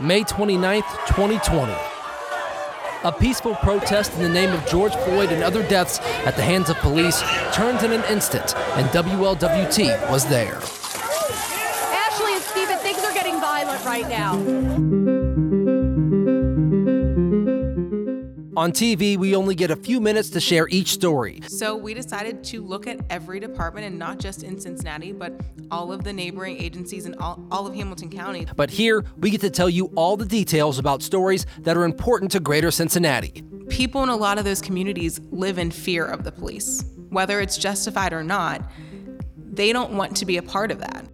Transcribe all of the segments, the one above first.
May 29, 2020. A peaceful protest in the name of George Floyd and other deaths at the hands of police turned in an instant, and WLWT was there. Ashley and Steven, things are getting violent right now. On TV, we only get a few minutes to share each story. So we decided to look at every department and not just in Cincinnati, but all of the neighboring agencies in all, all of Hamilton County. But here, we get to tell you all the details about stories that are important to greater Cincinnati. People in a lot of those communities live in fear of the police. Whether it's justified or not, they don't want to be a part of that.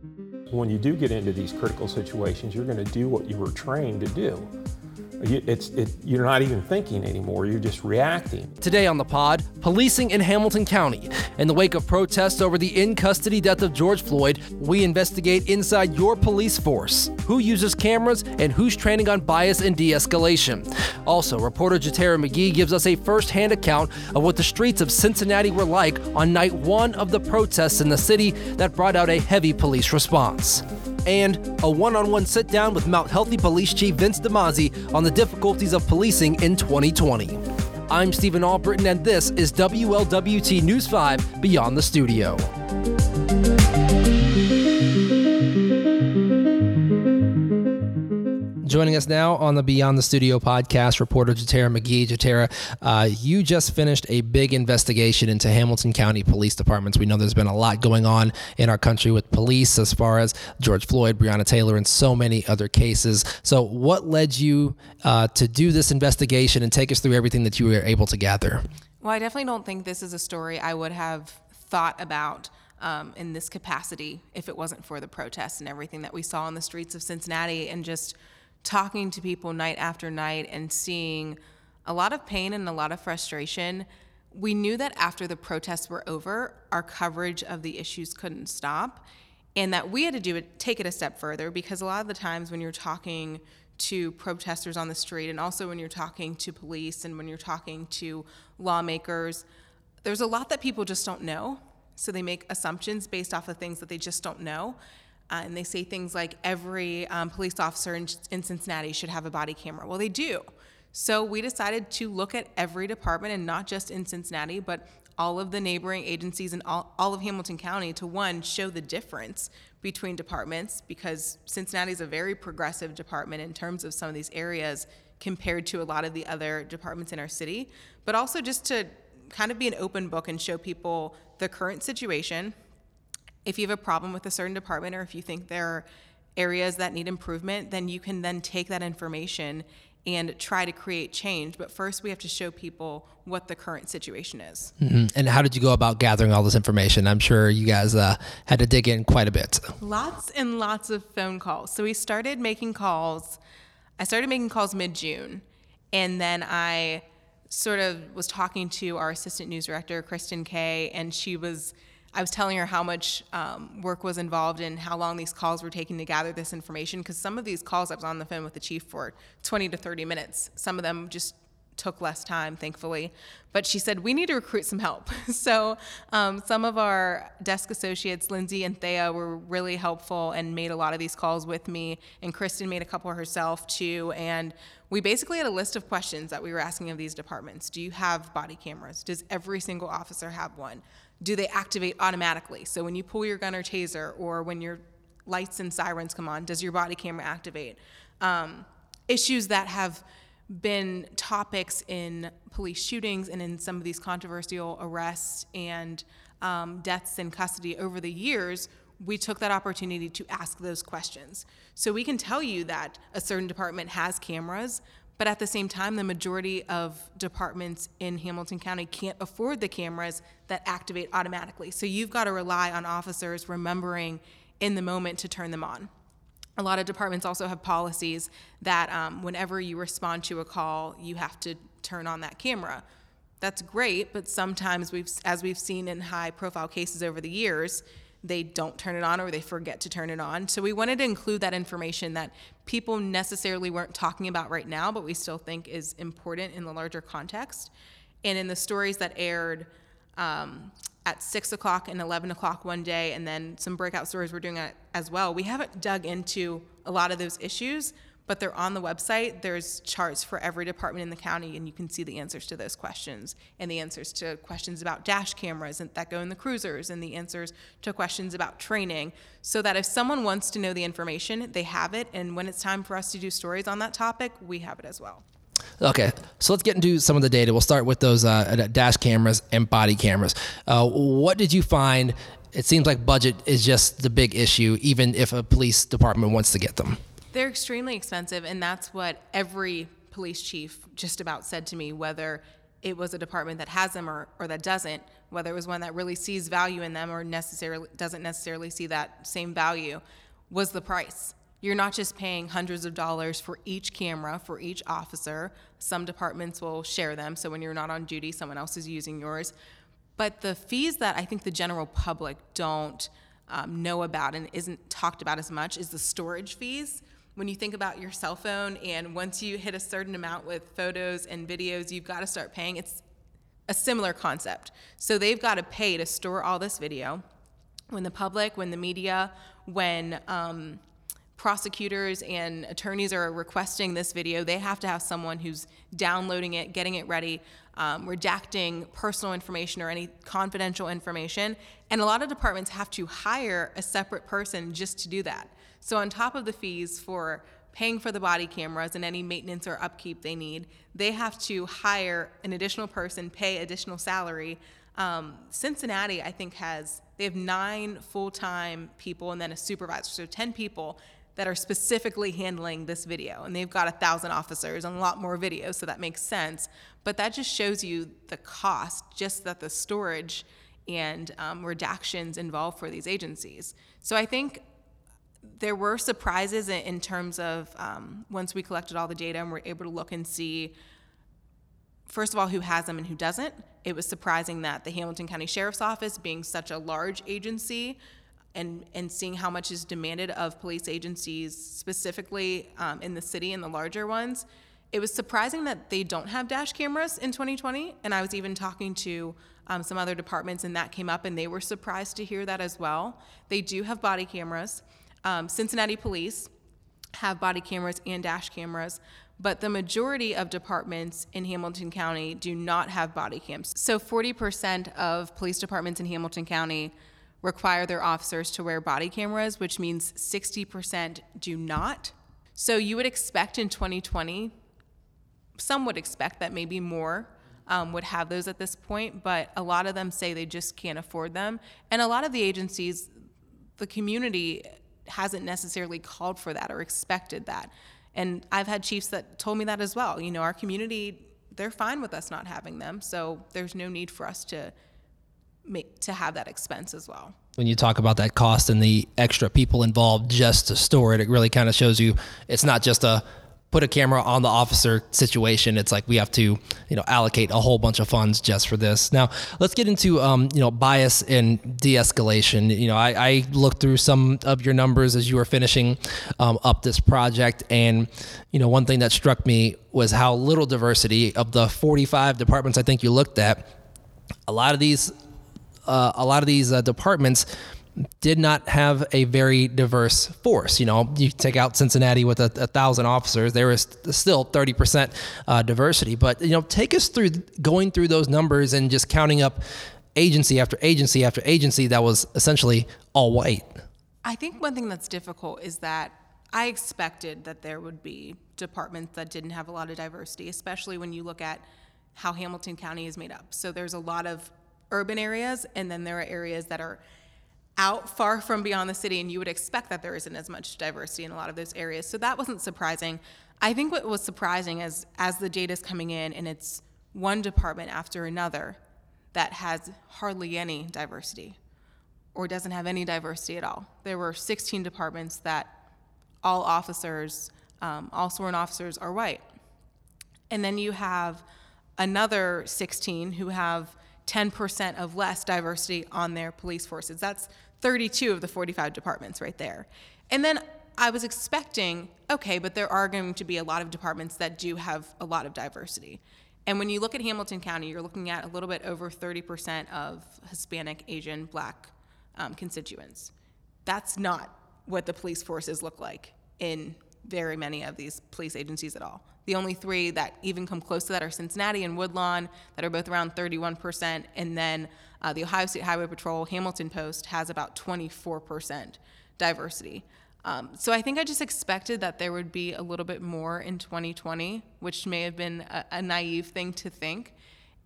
When you do get into these critical situations, you're going to do what you were trained to do. It's, it, you're not even thinking anymore, you're just reacting. Today on the pod, policing in Hamilton County. In the wake of protests over the in custody death of George Floyd, we investigate inside your police force who uses cameras and who's training on bias and de escalation. Also, reporter Jatera McGee gives us a first hand account of what the streets of Cincinnati were like on night one of the protests in the city that brought out a heavy police response and a one on one sit down with Mount Healthy Police Chief Vince Demasi on the difficulties of policing in 2020. I'm Stephen Albritton, and this is WLWT News 5 Beyond the Studio. Joining us now on the Beyond the Studio podcast, reporter Jatera McGee. Jatera, uh, you just finished a big investigation into Hamilton County Police Departments. We know there's been a lot going on in our country with police as far as George Floyd, Breonna Taylor, and so many other cases. So, what led you uh, to do this investigation and take us through everything that you were able to gather? Well, I definitely don't think this is a story I would have thought about. Um, in this capacity, if it wasn't for the protests and everything that we saw on the streets of Cincinnati, and just talking to people night after night and seeing a lot of pain and a lot of frustration, we knew that after the protests were over, our coverage of the issues couldn't stop and that we had to do it take it a step further because a lot of the times when you're talking to protesters on the street and also when you're talking to police and when you're talking to lawmakers there's a lot that people just don't know. So they make assumptions based off of things that they just don't know uh, and they say things like every um, police officer in, in Cincinnati should have a body camera. Well, they do. So we decided to look at every department and not just in Cincinnati, but all of the neighboring agencies in all, all of Hamilton County to one, show the difference between departments because Cincinnati is a very progressive department in terms of some of these areas compared to a lot of the other departments in our city, but also just to kind of be an open book and show people the current situation if you have a problem with a certain department or if you think there are areas that need improvement, then you can then take that information and try to create change. But first, we have to show people what the current situation is. Mm-hmm. And how did you go about gathering all this information? I'm sure you guys uh, had to dig in quite a bit. Lots and lots of phone calls. So we started making calls. I started making calls mid June, and then I sort of was talking to our assistant news director, Kristen Kay, and she was I was telling her how much um, work was involved and how long these calls were taking to gather this information. Because some of these calls, I was on the phone with the chief for 20 to 30 minutes. Some of them just took less time, thankfully. But she said, we need to recruit some help. so um, some of our desk associates, Lindsay and Thea, were really helpful and made a lot of these calls with me. And Kristen made a couple herself too. And we basically had a list of questions that we were asking of these departments. Do you have body cameras? Does every single officer have one? Do they activate automatically? So when you pull your gun or taser, or when your lights and sirens come on, does your body camera activate? Um, issues that have been topics in police shootings and in some of these controversial arrests and um, deaths in custody over the years, we took that opportunity to ask those questions. So we can tell you that a certain department has cameras, but at the same time, the majority of departments in Hamilton County can't afford the cameras that activate automatically. So you've got to rely on officers remembering in the moment to turn them on. A lot of departments also have policies that um, whenever you respond to a call, you have to turn on that camera. That's great, but sometimes we've, as we've seen in high profile cases over the years, they don't turn it on or they forget to turn it on. So we wanted to include that information that people necessarily weren't talking about right now, but we still think is important in the larger context. And in the stories that aired um, at six o'clock and 11 o'clock one day, and then some breakout stories we're doing as well, we haven't dug into a lot of those issues, but they're on the website. There's charts for every department in the county, and you can see the answers to those questions and the answers to questions about dash cameras and, that go in the cruisers and the answers to questions about training. So that if someone wants to know the information, they have it. And when it's time for us to do stories on that topic, we have it as well. Okay, so let's get into some of the data. We'll start with those uh, dash cameras and body cameras. Uh, what did you find? It seems like budget is just the big issue, even if a police department wants to get them. They're extremely expensive, and that's what every police chief just about said to me, whether it was a department that has them or, or that doesn't, whether it was one that really sees value in them or necessarily doesn't necessarily see that same value, was the price. You're not just paying hundreds of dollars for each camera for each officer. Some departments will share them, so when you're not on duty, someone else is using yours. But the fees that I think the general public don't um, know about and isn't talked about as much is the storage fees when you think about your cell phone and once you hit a certain amount with photos and videos, you've got to start paying. It's a similar concept. So they've got to pay to store all this video. When the public, when the media, when um, prosecutors and attorneys are requesting this video, they have to have someone who's downloading it, getting it ready, um, redacting personal information or any confidential information. And a lot of departments have to hire a separate person just to do that. So, on top of the fees for paying for the body cameras and any maintenance or upkeep they need, they have to hire an additional person, pay additional salary. Um, Cincinnati, I think, has they have nine full-time people and then a supervisor, so ten people that are specifically handling this video, and they've got a thousand officers and a lot more videos, so that makes sense. But that just shows you the cost, just that the storage and um, redactions involved for these agencies. So I think there were surprises in terms of um, once we collected all the data and were able to look and see first of all who has them and who doesn't. It was surprising that the hamilton county sheriff's office being such a large agency and, and seeing how much is demanded of police agencies specifically um, in the city and the larger ones it was surprising that they don't have dash cameras in 2020 and i was even talking to um, some other departments and that came up and they were surprised to hear that as well. They do have body cameras um, Cincinnati police have body cameras and dash cameras, but the majority of departments in Hamilton County do not have body cams. So 40% of police departments in Hamilton County require their officers to wear body cameras, which means 60% do not. So you would expect in 2020, some would expect that maybe more um, would have those at this point, but a lot of them say they just can't afford them. And a lot of the agencies, the community hasn't necessarily called for that or expected that. And I've had chiefs that told me that as well. You know, our community, they're fine with us not having them, so there's no need for us to make to have that expense as well. When you talk about that cost and the extra people involved just to store it, it really kind of shows you it's not just a put a camera on the officer situation. It's like we have to, you know, allocate a whole bunch of funds just for this. Now, let's get into, um, you know, bias and de-escalation. You know, I, I, looked through some of your numbers as you were finishing um, up this project, and you know, one thing that struck me was how little diversity of the 45 departments I think you looked at. A lot of these, uh, a lot of these uh, departments did not have a very diverse force. You know, you take out Cincinnati with a, a thousand officers, there is still 30% uh, diversity. But, you know, take us through going through those numbers and just counting up agency after agency after agency that was essentially all white. I think one thing that's difficult is that I expected that there would be departments that didn't have a lot of diversity, especially when you look at how Hamilton County is made up. So there's a lot of urban areas, and then there are areas that are out far from beyond the city, and you would expect that there isn't as much diversity in a lot of those areas. So that wasn't surprising. I think what was surprising is as the data is coming in, and it's one department after another that has hardly any diversity or doesn't have any diversity at all. There were 16 departments that all officers, um, all sworn officers, are white. And then you have another 16 who have 10% of less diversity on their police forces. That's 32 of the 45 departments right there. And then I was expecting, okay, but there are going to be a lot of departments that do have a lot of diversity. And when you look at Hamilton County, you're looking at a little bit over 30% of Hispanic, Asian, Black um, constituents. That's not what the police forces look like in very many of these police agencies at all. The only three that even come close to that are Cincinnati and Woodlawn, that are both around 31%. And then uh, the Ohio State Highway Patrol, Hamilton Post, has about 24% diversity. Um, so I think I just expected that there would be a little bit more in 2020, which may have been a, a naive thing to think.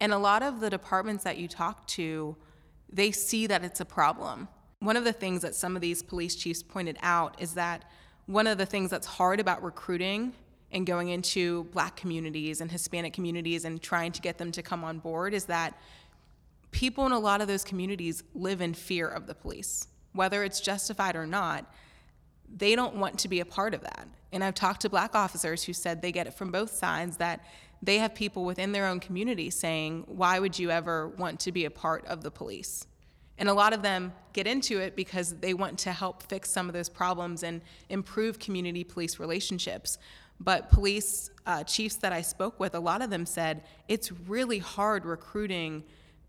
And a lot of the departments that you talk to, they see that it's a problem. One of the things that some of these police chiefs pointed out is that one of the things that's hard about recruiting and going into black communities and Hispanic communities and trying to get them to come on board is that people in a lot of those communities live in fear of the police, whether it's justified or not. They don't want to be a part of that. And I've talked to black officers who said they get it from both sides that they have people within their own community saying, Why would you ever want to be a part of the police? And a lot of them get into it because they want to help fix some of those problems and improve community police relationships. But police uh, chiefs that I spoke with, a lot of them said it's really hard recruiting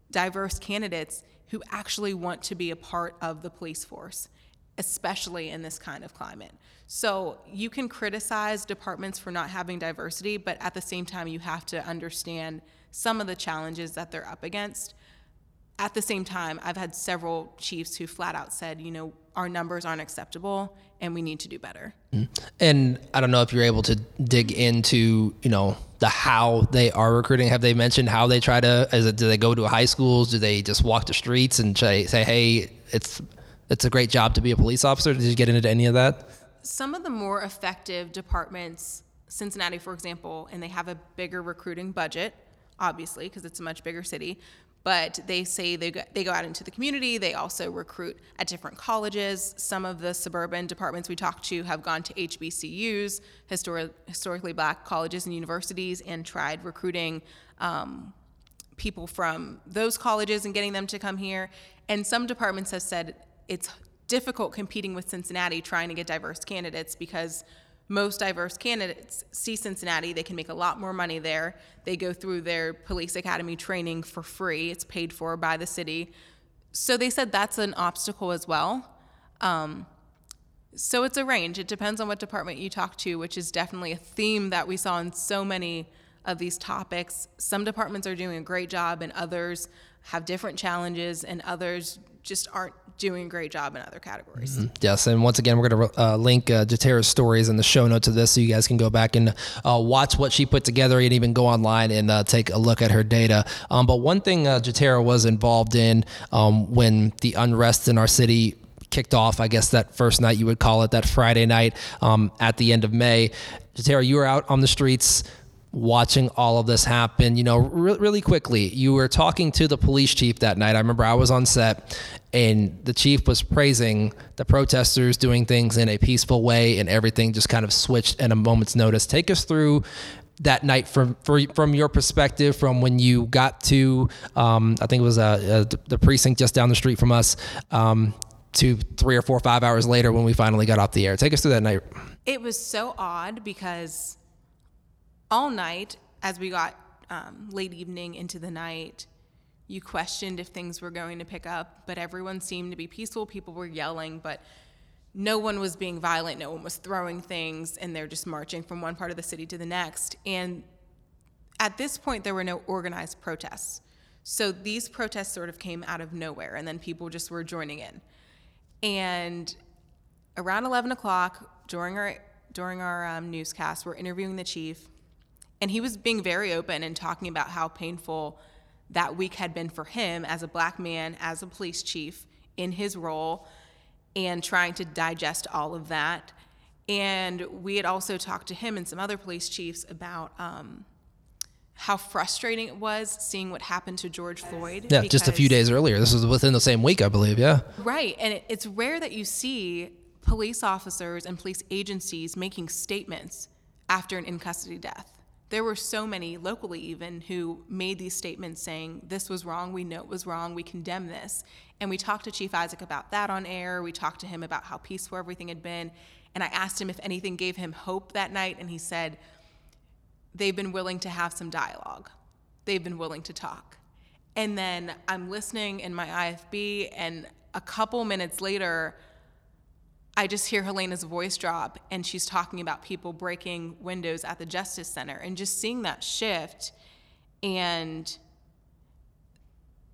diverse candidates who actually want to be a part of the police force, especially in this kind of climate. So you can criticize departments for not having diversity, but at the same time, you have to understand some of the challenges that they're up against at the same time, I've had several chiefs who flat out said, you know, our numbers aren't acceptable and we need to do better. Mm-hmm. And I don't know if you're able to dig into, you know, the how they are recruiting. Have they mentioned how they try to? Is it do they go to high schools? Do they just walk the streets and say, say hey, it's it's a great job to be a police officer? Did you get into any of that? Some of the more effective departments, Cincinnati, for example, and they have a bigger recruiting budget, obviously, because it's a much bigger city but they say they go, they go out into the community. They also recruit at different colleges. Some of the suburban departments we talked to have gone to HBCUs, histori- historically black colleges and universities, and tried recruiting um, people from those colleges and getting them to come here. And some departments have said it's difficult competing with Cincinnati trying to get diverse candidates because most diverse candidates see Cincinnati. They can make a lot more money there. They go through their police academy training for free, it's paid for by the city. So they said that's an obstacle as well. Um, so it's a range. It depends on what department you talk to, which is definitely a theme that we saw in so many of these topics. Some departments are doing a great job, and others have different challenges, and others just aren't doing a great job in other categories. Mm-hmm. Yes, and once again, we're going to uh, link uh, Jatera's stories in the show notes of this, so you guys can go back and uh, watch what she put together, and even go online and uh, take a look at her data. Um, but one thing uh, Jatera was involved in um, when the unrest in our city kicked off, I guess that first night you would call it, that Friday night um, at the end of May. Jatera, you were out on the streets watching all of this happen. You know, re- really quickly, you were talking to the police chief that night. I remember I was on set and the chief was praising the protesters doing things in a peaceful way and everything just kind of switched in a moment's notice. Take us through that night from from your perspective, from when you got to, um, I think it was uh, uh, the precinct just down the street from us, um, to three or four, five hours later when we finally got off the air. Take us through that night. It was so odd because all night as we got um, late evening into the night you questioned if things were going to pick up but everyone seemed to be peaceful. People were yelling but no one was being violent. No one was throwing things and they're just marching from one part of the city to the next. And at this point there were no organized protests. So these protests sort of came out of nowhere and then people just were joining in. And around 11 o'clock during our during our um, newscast we're interviewing the chief and he was being very open and talking about how painful that week had been for him as a black man, as a police chief in his role, and trying to digest all of that. And we had also talked to him and some other police chiefs about um, how frustrating it was seeing what happened to George Floyd. Yeah, just a few days earlier. This was within the same week, I believe. Yeah. Right. And it, it's rare that you see police officers and police agencies making statements after an in custody death there were so many locally even who made these statements saying this was wrong. We know it was wrong. We condemn this. And we talked to chief isaac about that on air. We talked to him about how peaceful everything had been. And i asked him if anything gave him hope that night. And he said they've been willing to have some dialogue. They've been willing to talk. And then i'm listening in my ifb and a couple minutes later I just hear Helena's voice drop and she's talking about people breaking windows at the Justice Center and just seeing that shift and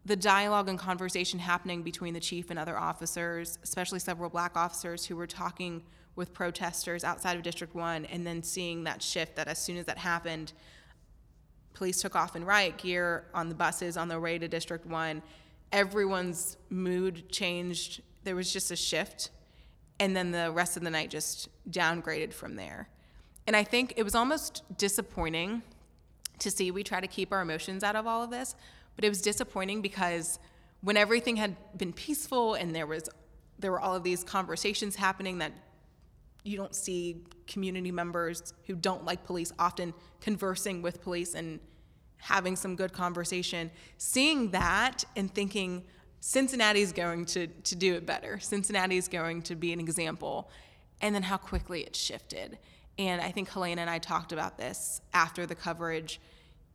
the dialogue and conversation happening between the chief and other officers, especially several black officers who were talking with protesters outside of District 1, and then seeing that shift that as soon as that happened, police took off in riot gear on the buses on their way to District 1. Everyone's mood changed. There was just a shift. And then the rest of the night just downgraded from there. And I think it was almost disappointing to see we try to keep our emotions out of all of this, but it was disappointing because when everything had been peaceful and there was there were all of these conversations happening that you don't see community members who don't like police often conversing with police and having some good conversation seeing that and thinking cincinnati's going to, to do it better cincinnati's going to be an example and then how quickly it shifted and i think helena and i talked about this after the coverage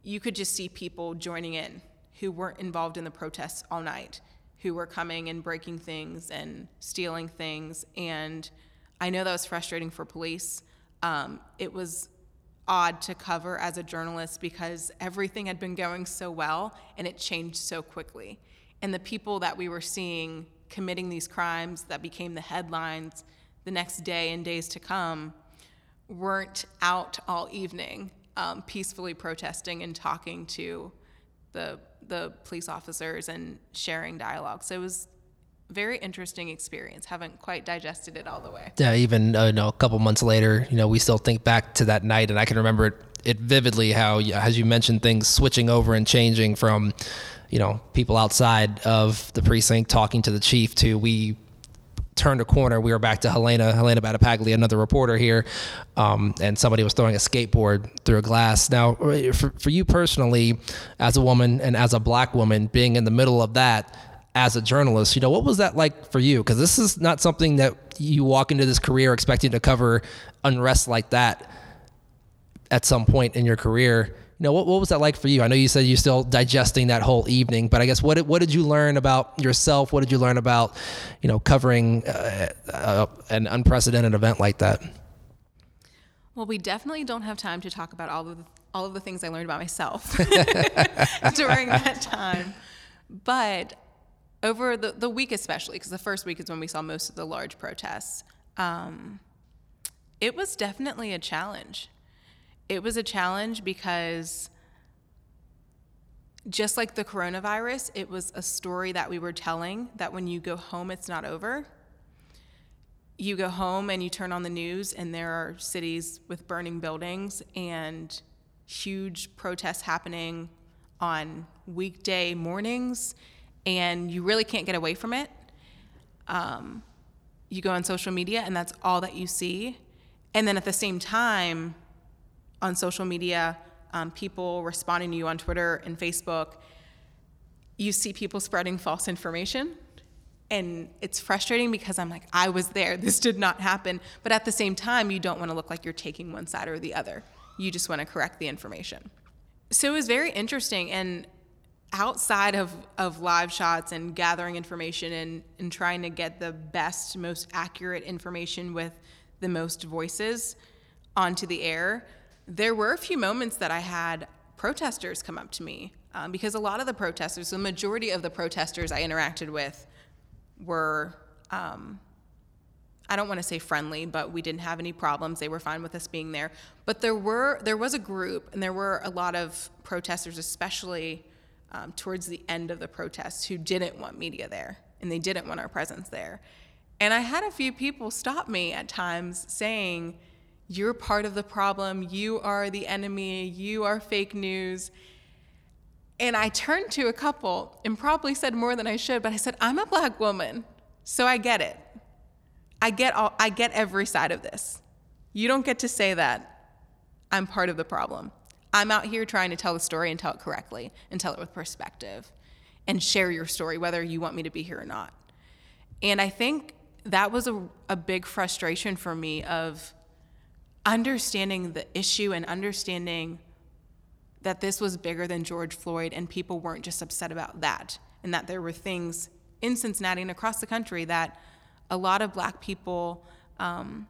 you could just see people joining in who weren't involved in the protests all night, who were coming and breaking things and stealing things. And I know that was frustrating for police. Um, it was odd to cover as a journalist because everything had been going so well and it changed so quickly. And the people that we were seeing committing these crimes that became the headlines the next day and days to come weren't out all evening um, peacefully protesting and talking to the the police officers and sharing dialogue. So it was very interesting experience. Haven't quite digested it all the way. Yeah, even uh, you know, a couple months later, you know, we still think back to that night, and I can remember it, it vividly. How, as you mentioned, things switching over and changing from, you know, people outside of the precinct talking to the chief to we turned a corner, we were back to Helena, Helena Battipaglia, another reporter here, um, and somebody was throwing a skateboard through a glass. Now, for, for you personally, as a woman and as a black woman, being in the middle of that as a journalist, you know, what was that like for you? Because this is not something that you walk into this career expecting to cover unrest like that at some point in your career You know, what, what was that like for you? I know you said you're still digesting that whole evening, but I guess what what did you learn about yourself? What did you learn about, you know, covering uh, uh, an unprecedented event like that? Well, we definitely don't have time to talk about all of the, all of the things I learned about myself during that time. But over the, the week, especially, because the first week is when we saw most of the large protests, um, it was definitely a challenge it was a challenge because just like the coronavirus, it was a story that we were telling that when you go home, it's not over. You go home and you turn on the news, and there are cities with burning buildings and huge protests happening on weekday mornings, and you really can't get away from it. Um, you go on social media, and that's all that you see. And then at the same time, on social media, um, people responding to you on Twitter and Facebook, you see people spreading false information. And it's frustrating because I'm like, I was there. This did not happen. But at the same time, you don't want to look like you're taking one side or the other. You just want to correct the information. So it was very interesting. And outside of, of live shots and gathering information and, and trying to get the best, most accurate information with the most voices onto the air, there were a few moments that I had protesters come up to me um, because a lot of the protesters, the majority of the protesters I interacted with were, um, I don't want to say friendly, but we didn't have any problems. They were fine with us being there. But there were there was a group, and there were a lot of protesters, especially um, towards the end of the protests, who didn't want media there and they didn't want our presence there. And I had a few people stop me at times saying you're part of the problem. You are the enemy. You are fake news. And I turned to a couple and probably said more than I should, but I said, I'm a black woman, so I get it. I get all, I get every side of this. You don't get to say that I'm part of the problem. I'm out here trying to tell the story and tell it correctly and tell it with perspective and share your story, whether you want me to be here or not. And I think that was a, a big frustration for me of understanding the issue and understanding that this was bigger than George Floyd and people weren't just upset about that and that there were things in Cincinnati and across the country that a lot of black people um,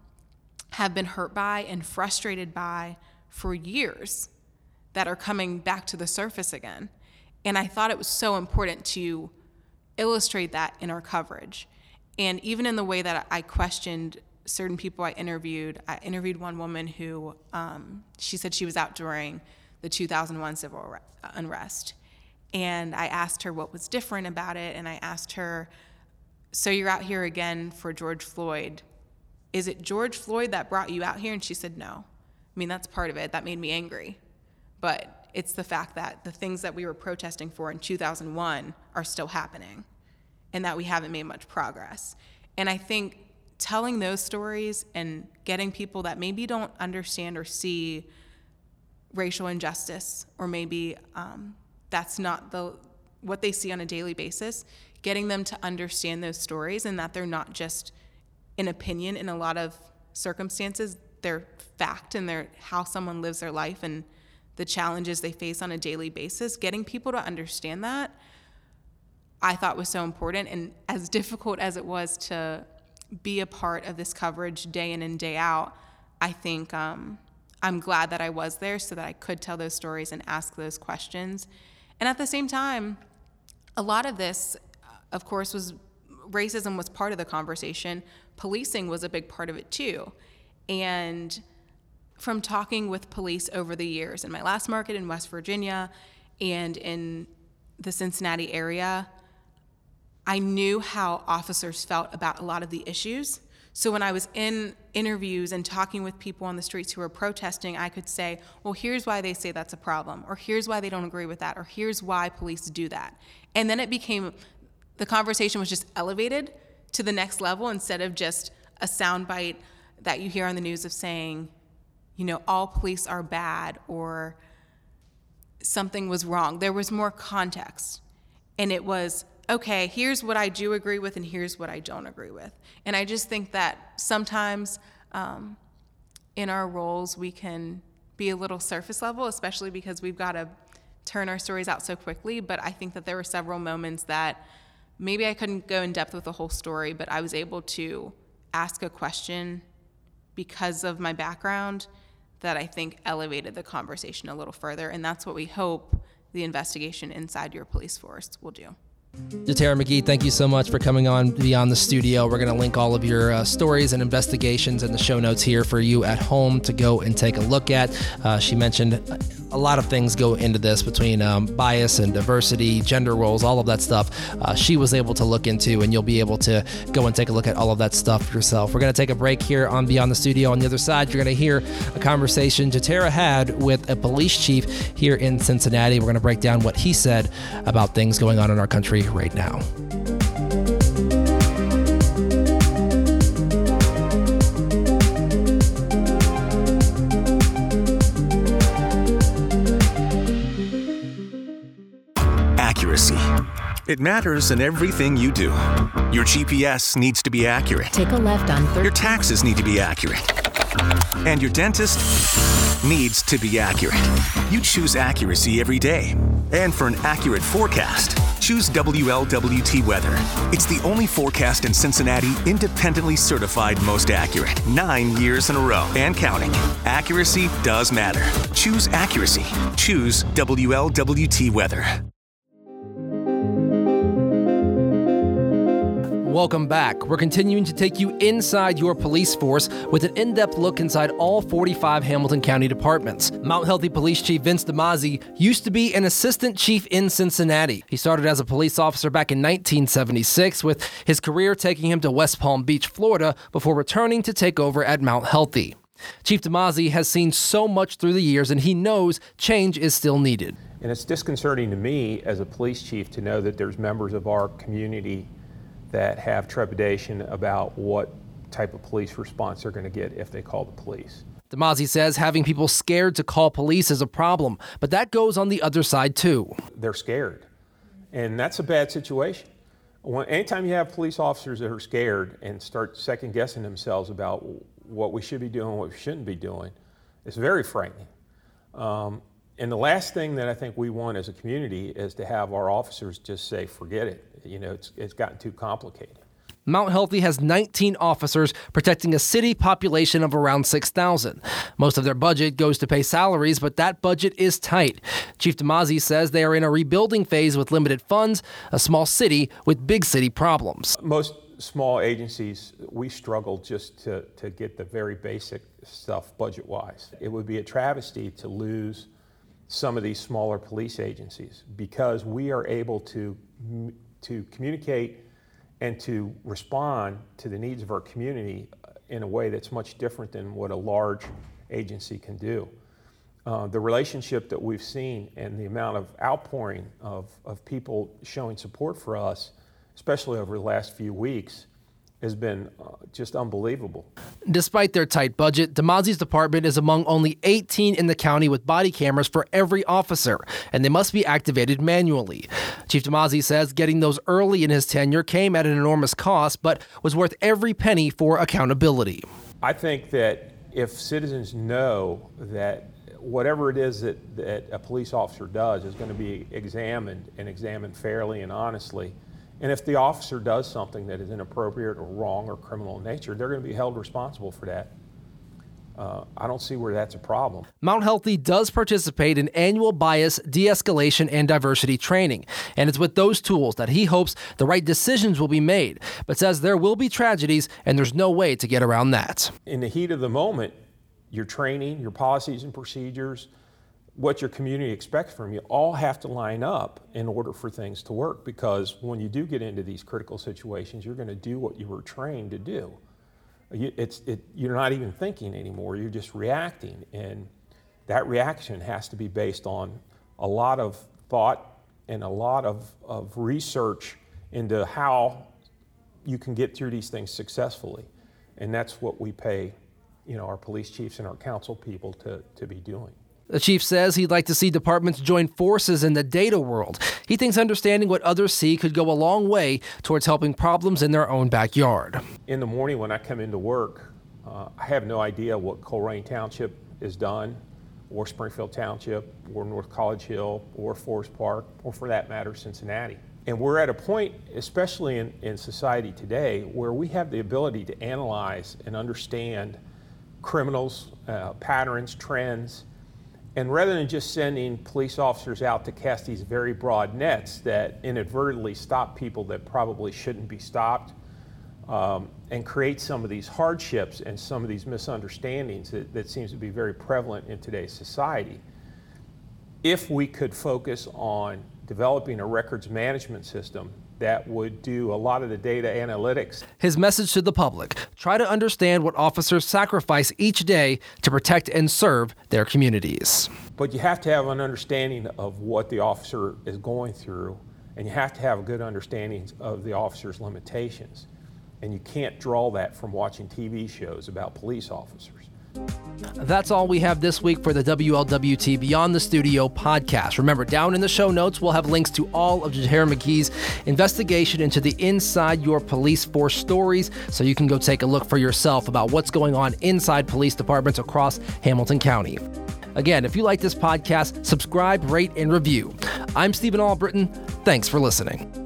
have been hurt by and frustrated by for years that are coming back to the surface again. And I thought it was so important to illustrate that in our coverage. And even in the way that I questioned certain people I interviewed, I interviewed one woman who um, she said she was out during the 2001 civil unrest. And I asked her what was different about it. And I asked her, So you're out here again for George Floyd. Is it George Floyd that brought you out here? And she said, No. I mean, that's part of it. That made me angry. But it's the fact that the things that we were protesting for in 2001 are still happening and that we haven't made much progress. And I think telling those stories and getting people that maybe don't understand or see racial injustice or maybe um, that's not the what they see on a daily basis getting them to understand those stories and that they're not just an opinion in a lot of circumstances. They're fact and they're how someone lives their life and the challenges they face on a daily basis. Getting people to understand that i thought was so important and as difficult as it was to be a part of this coverage day in and day out i think um, i'm glad that i was there so that i could tell those stories and ask those questions and at the same time, a lot of this, of course, was racism was part of the conversation. Policing was a big part of it too. And from talking with police over the years in my last market in West Virginia and in the Cincinnati area, I knew how officers felt about a lot of the issues. So when I was in interviews and talking with people on the streets who were protesting, I could say, well, here's why they say that's a problem, or here's why they don't agree with that, or here's why police do that. And then it became the conversation was just elevated to the next level instead of just a soundbite that you hear on the news of saying, you know, all police are bad or something was wrong. There was more context. And it was okay, here's what I do agree with and here's what I don't agree with. And I just think that sometimes um, in our roles we can be a little surface level, especially because we've got to turn our stories out so quickly. But I think that there were several moments that maybe I couldn't go in depth with the whole story, but I was able to ask a question because of my background that I think elevated the conversation a little further. And that's what we hope the investigation inside your police force will do. Jatera McGee, thank you so much for coming on Beyond the Studio. We're going to link all of your uh, stories and investigations in the show notes here for you at home to go and take a look at. Uh, she mentioned a lot of things go into this between um, bias and diversity, gender roles, all of that stuff. Uh, she was able to look into, and you'll be able to go and take a look at all of that stuff yourself. We're going to take a break here on Beyond the Studio. On the other side, you're going to hear a conversation Jatera had with a police chief here in Cincinnati. We're going to break down what he said about things going on in our country right now. Accuracy. It matters in everything you do. Your GPS needs to be accurate. Take a left on 13. Your taxes need to be accurate. And your dentist needs to be accurate. You choose accuracy every day. And for an accurate forecast, choose WLWT Weather. It's the only forecast in Cincinnati independently certified most accurate. Nine years in a row and counting. Accuracy does matter. Choose accuracy. Choose WLWT Weather. Welcome back. We're continuing to take you inside your police force with an in depth look inside all 45 Hamilton County departments. Mount Healthy Police Chief Vince Demasi used to be an assistant chief in Cincinnati. He started as a police officer back in 1976, with his career taking him to West Palm Beach, Florida, before returning to take over at Mount Healthy. Chief Demasi has seen so much through the years, and he knows change is still needed. And it's disconcerting to me as a police chief to know that there's members of our community that have trepidation about what type of police response they're going to get if they call the police. Demasi says having people scared to call police is a problem, but that goes on the other side too. They're scared, and that's a bad situation. When, anytime you have police officers that are scared and start second guessing themselves about what we should be doing, what we shouldn't be doing, it's very frightening. Um, and the last thing that I think we want as a community is to have our officers just say, forget it. You know, it's, it's gotten too complicated. Mount Healthy has 19 officers protecting a city population of around 6,000. Most of their budget goes to pay salaries, but that budget is tight. Chief Demasi says they are in a rebuilding phase with limited funds, a small city with big city problems. Most small agencies, we struggle just to, to get the very basic stuff budget wise. It would be a travesty to lose some of these smaller police agencies because we are able to, to communicate and to respond to the needs of our community in a way that's much different than what a large agency can do. Uh, the relationship that we've seen and the amount of outpouring of, of people showing support for us, especially over the last few weeks, has been uh, just unbelievable. Despite their tight budget, Demasi's department is among only 18 in the county with body cameras for every officer, and they must be activated manually. Chief Demasi says getting those early in his tenure came at an enormous cost, but was worth every penny for accountability. I think that if citizens know that whatever it is that, that a police officer does is going to be examined and examined fairly and honestly, and if the officer does something that is inappropriate or wrong or criminal in nature, they're going to be held responsible for that. Uh, I don't see where that's a problem. Mount Healthy does participate in annual bias, de escalation, and diversity training. And it's with those tools that he hopes the right decisions will be made, but says there will be tragedies and there's no way to get around that. In the heat of the moment, your training, your policies and procedures, what your community expects from you all have to line up in order for things to work because when you do get into these critical situations, you're going to do what you were trained to do. It's, it, you're not even thinking anymore, you're just reacting. And that reaction has to be based on a lot of thought and a lot of, of research into how you can get through these things successfully. And that's what we pay you know, our police chiefs and our council people to, to be doing. The chief says he'd like to see departments join forces in the data world. He thinks understanding what others see could go a long way towards helping problems in their own backyard. In the morning when I come into work, uh, I have no idea what Colerain Township has done, or Springfield Township, or North College Hill, or Forest Park, or for that matter, Cincinnati. And we're at a point, especially in, in society today, where we have the ability to analyze and understand criminals, uh, patterns, trends, and rather than just sending police officers out to cast these very broad nets that inadvertently stop people that probably shouldn't be stopped um, and create some of these hardships and some of these misunderstandings that, that seems to be very prevalent in today's society, if we could focus on developing a records management system that would do a lot of the data analytics. His message to the public try to understand what officers sacrifice each day to protect and serve their communities. But you have to have an understanding of what the officer is going through, and you have to have a good understanding of the officer's limitations. And you can't draw that from watching TV shows about police officers. That's all we have this week for the WLWT Beyond the Studio podcast. Remember, down in the show notes, we'll have links to all of Jatera McGee's investigation into the Inside Your Police Force stories, so you can go take a look for yourself about what's going on inside police departments across Hamilton County. Again, if you like this podcast, subscribe, rate, and review. I'm Stephen Albritton. Thanks for listening.